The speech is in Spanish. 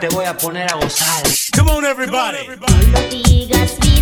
te voy a poner a gozar. Come on, everybody. No lo digas, vida mía.